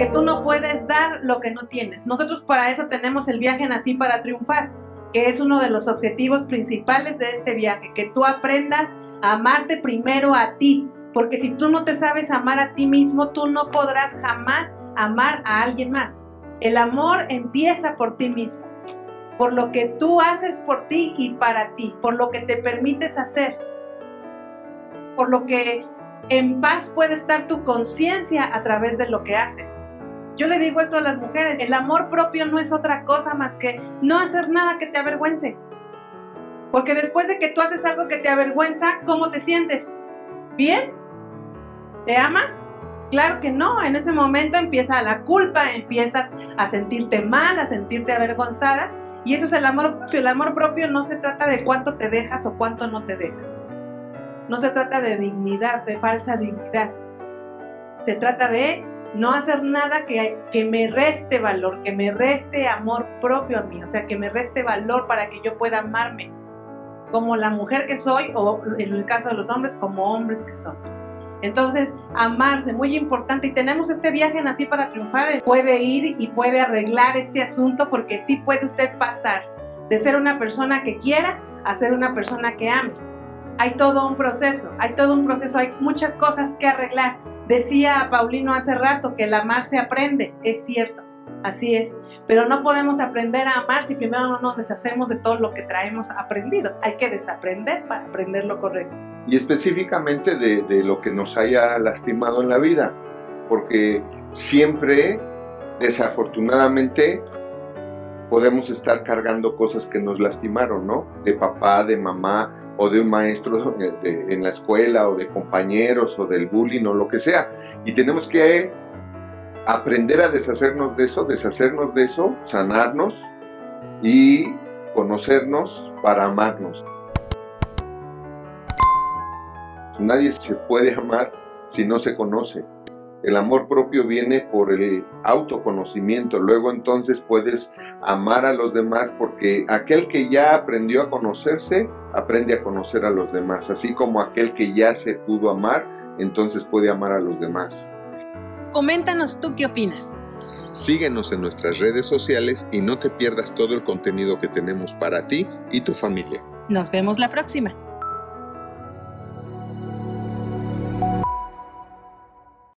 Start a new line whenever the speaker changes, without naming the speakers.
porque tú no puedes dar lo que no tienes. Nosotros para eso tenemos el viaje Nací para triunfar, que es uno de los objetivos principales de este viaje, que tú aprendas a amarte primero a ti, porque si tú no te sabes amar a ti mismo, tú no podrás jamás amar a alguien más. El amor empieza por ti mismo, por lo que tú haces por ti y para ti, por lo que te permites hacer, por lo que en paz puede estar tu conciencia a través de lo que haces. Yo le digo esto a las mujeres, el amor propio no es otra cosa más que no hacer nada que te avergüence. Porque después de que tú haces algo que te avergüenza, ¿cómo te sientes? ¿Bien? ¿Te amas? Claro que no, en ese momento empieza la culpa, empiezas a sentirte mal, a sentirte avergonzada y eso es el amor propio. El amor propio no se trata de cuánto te dejas o cuánto no te dejas. No se trata de dignidad, de falsa dignidad. Se trata de no hacer nada que, me reste valor, que me reste amor propio a mí, o sea, que me reste valor para que yo pueda amarme como la mujer que soy o en el caso de los hombres como hombres que son. Entonces, amarse, muy importante. Y tenemos este viaje en Así para Triunfar. Puede ir y puede arreglar este asunto porque sí puede usted pasar de ser una persona que quiera a ser una persona que ame. Hay todo un proceso, hay todo un proceso, hay muchas cosas que arreglar. Decía Paulino hace rato que el amar se aprende, es cierto, así es. Pero no podemos aprender a amar si primero no nos deshacemos de todo lo que traemos aprendido. Hay que desaprender para aprender lo correcto.
Y específicamente de, lo que nos haya lastimado en la vida. Porque siempre, desafortunadamente, podemos estar cargando cosas que nos lastimaron, ¿no? De papá, de mamá, o de un maestro en la escuela, o de compañeros, o del bullying, o lo que sea. Y tenemos que aprender a deshacernos de eso, deshacernos de eso, sanarnos y conocernos para amarnos. Nadie se puede amar si no se conoce. El amor propio viene por el autoconocimiento. Luego entonces puedes amar a los demás porque aquel que ya aprendió a conocerse, aprende a conocer a los demás. Así como aquel que ya se pudo amar, entonces puede amar a los demás.
Coméntanos tú qué opinas.
Síguenos en nuestras redes sociales y no te pierdas todo el contenido que tenemos para ti y tu familia.
Nos vemos la próxima.